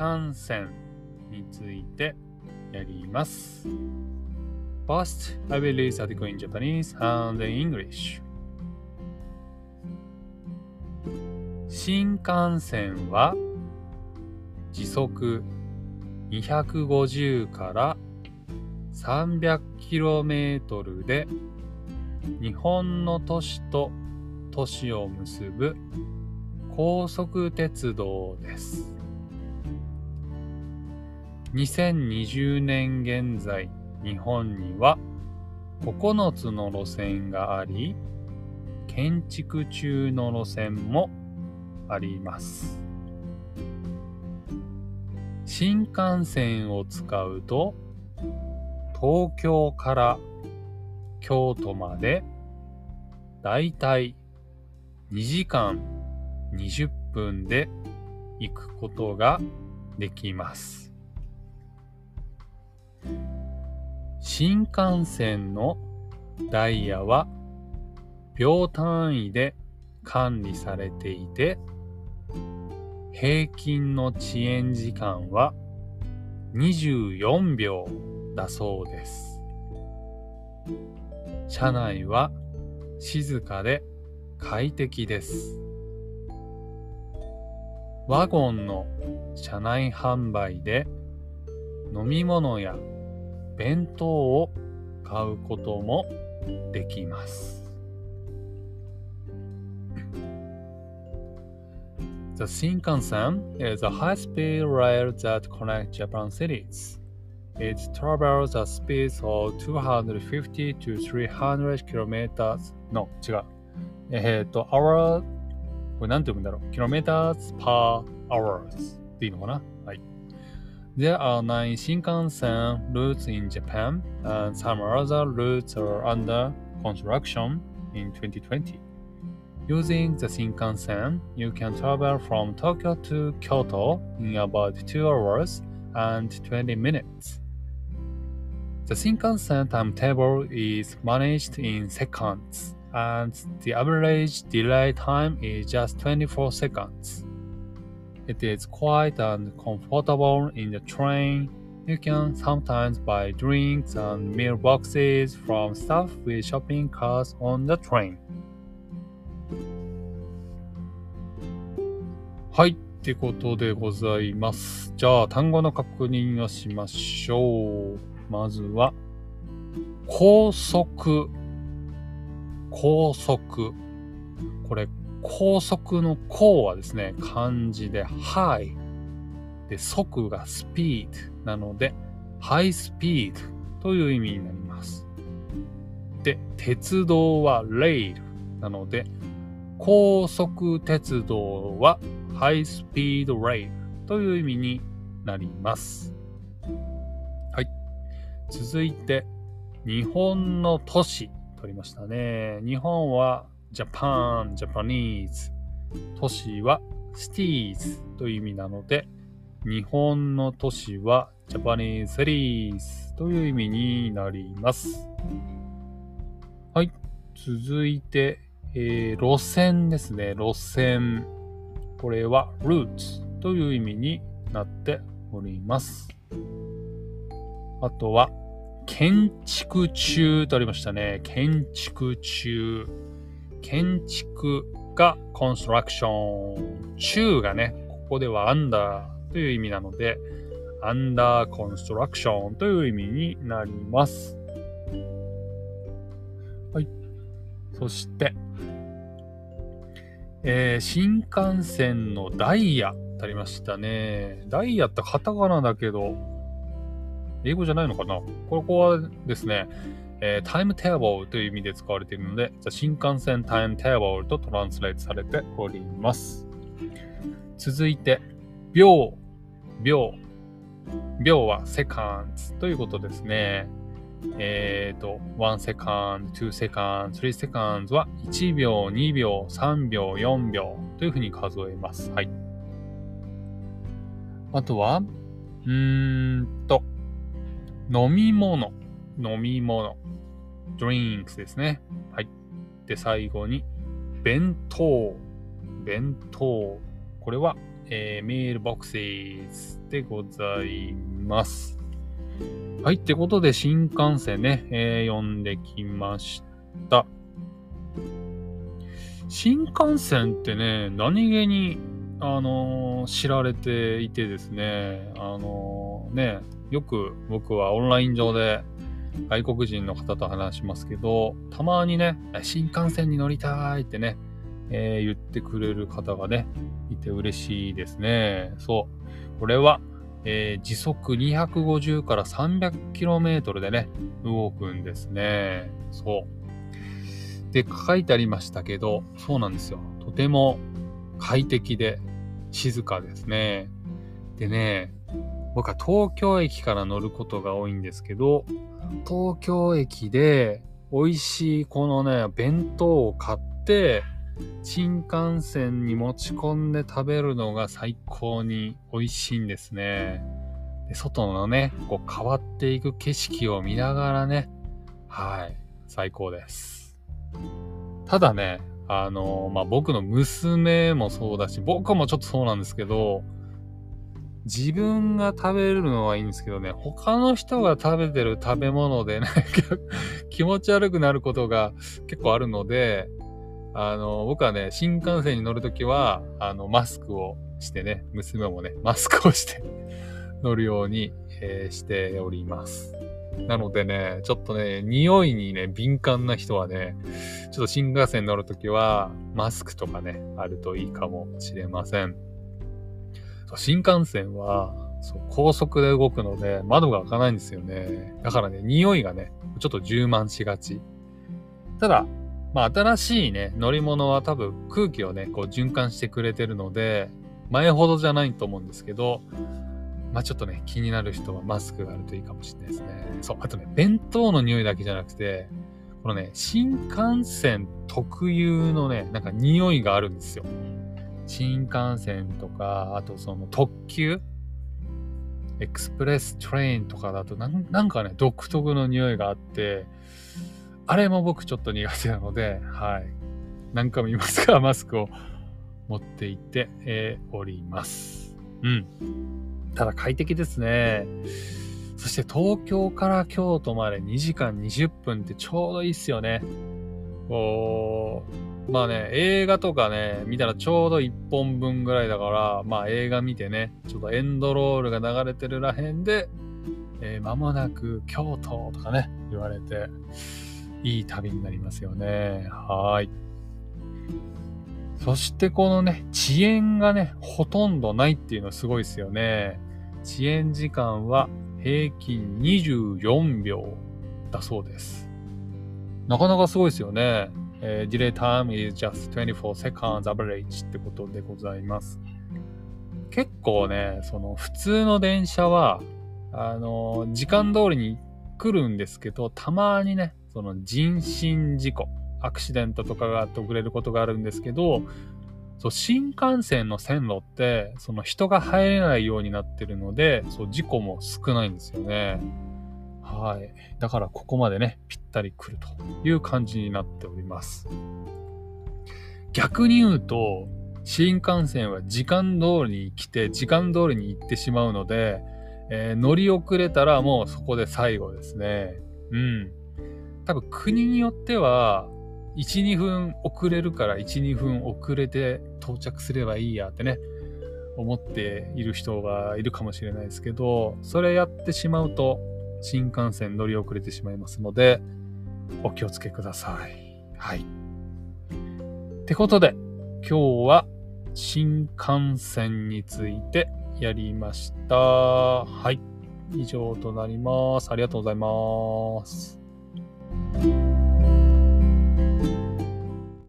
幹線についてやります。First, I will read article in Japanese and English. 新幹線は時速250から 300km で日本の都市と都市を結ぶ高速鉄道です。2020年現在、日本には9つの路線があり、建築中の路線もあります。新幹線を使うと、東京から京都までだいたい2時間20分で行くことができます。新幹線のダイヤは秒単位で管理されていて平均の遅延時間は24秒だそうです。車内は静かで快適です。ワゴンの車内販売で飲み物や弁当を買うこともできます。The Shinkansen is a high-speed rail that connects Japan cities. It travels at speeds of 250 to 300 km の違う。えっ、ー、と、hour これなんて読むんだろう ?kilometers per hours っていいのかなはい。There are nine Shinkansen routes in Japan, and some other routes are under construction in 2020. Using the Shinkansen, you can travel from Tokyo to Kyoto in about 2 hours and 20 minutes. The Shinkansen timetable is managed in seconds, and the average delay time is just 24 seconds. It is quiet and comfortable in the train. You can sometimes buy drinks and meal boxes from staff with shopping carts on the train. はい、ってことでございます。じゃあ、単語の確認をしましょう。まずは、高速。高速。これ、高速の高はですね、漢字で high で速が speed なので high speed という意味になります。で、鉄道は rail なので高速鉄道は high speed rail という意味になります。はい。続いて、日本の都市取りましたね。日本は Japan, Japanese 都市は cities という意味なので日本の都市は Japanese cities という意味になります。はい。続いて、えー、路線ですね。路線。これは routes という意味になっております。あとは、建築中とありましたね。建築中。建築がコンストラクション。中がね、ここではアンダーという意味なので、アンダーコンストラクションという意味になります。はい。そして、えー、新幹線のダイヤってありましたね。ダイヤってカタカナだけど、英語じゃないのかな？ここはですね、えー、タイムテーブルという意味で使われているので、新幹線タイムテーブルとトランスレートされております。続いて、秒、秒。秒は seconds ということですね。えっ、ー、と、1 second, 2 second, 3 seconds は1秒、2秒、3秒、4秒というふうに数えます。はい。あとは、うーんと、飲み物、飲み物。drinks ですね。はい。で、最後に、弁当。弁当。これはえー、メールボックスでございます。はい、ってことで新幹線ね、えー、読んできました。新幹線ってね、何気に、あのー、知られていてですね、あのー、ね、よく僕はオンライン上で外国人の方と話しますけど、たまにね、新幹線に乗りたいってね、えー、言ってくれる方がね、いて嬉しいですね。そう。これは、えー、時速250から 300km でね、動くんですね。そう。で、書いてありましたけど、そうなんですよ。とても快適で静かですね。でね、僕は東京駅から乗ることが多いんですけど、東京駅で美味しいこのね、弁当を買って、新幹線に持ち込んで食べるのが最高に美味しいんですね。で外のね、こう変わっていく景色を見ながらね、はい、最高です。ただね、あの、まあ、僕の娘もそうだし、僕もちょっとそうなんですけど、自分が食べるのはいいんですけどね、他の人が食べてる食べ物でね、気持ち悪くなることが結構あるので、あの、僕はね、新幹線に乗るときは、あの、マスクをしてね、娘もね、マスクをして乗るように、えー、しております。なのでね、ちょっとね、匂いにね、敏感な人はね、ちょっと新幹線に乗るときは、マスクとかね、あるといいかもしれません。新幹線は、そう、高速で動くので、窓が開かないんですよね。だからね、匂いがね、ちょっと充満しがち。ただ、まあ、新しいね、乗り物は多分空気をね、こう循環してくれてるので、前ほどじゃないと思うんですけど、まあちょっとね、気になる人はマスクがあるといいかもしれないですね。そう、あとね、弁当の匂いだけじゃなくて、このね、新幹線特有のね、なんか匂いがあるんですよ。新幹線とか、あとその特急？エクスプレストレインとかだとなんかね、独特の匂いがあって、あれも僕ちょっと苦手なので、はい。何回も言いますが、マスクを持っていって、えー、おります。うん。ただ快適ですね。そして東京から京都まで2時間20分ってちょうどいいっすよね。こう、まあね、映画とかね、見たらちょうど1本分ぐらいだから、まあ映画見てね、ちょっとエンドロールが流れてるらへんで、えー、間もなく京都とかね、言われて、いい旅になりますよね。はい。そしてこのね、遅延がね、ほとんどないっていうのすごいですよね。遅延時間は平均24秒だそうです。なかなかすごいですよね。えー、delay time is just 24 seconds average ってことでございます。結構ね、その普通の電車は、あの、時間通りに来るんですけど、たまにね、その人身事故、アクシデントとかがあって遅れることがあるんですけど、そう新幹線の線路って、その人が入れないようになってるので、そう事故も少ないんですよね。はい。だからここまでね、ぴったり来るという感じになっております。逆に言うと、新幹線は時間通りに来て、時間通りに行ってしまうので、えー、乗り遅れたらもうそこで最後ですね。うん。多分国によっては、1、2分遅れるから1、2分遅れて到着すればいいやってね、思っている人がいるかもしれないですけど、それやってしまうと新幹線乗り遅れてしまいますので、お気をつけください。はい。ってことで、今日は新幹線についてやりました。はい。以上となります。ありがとうございます。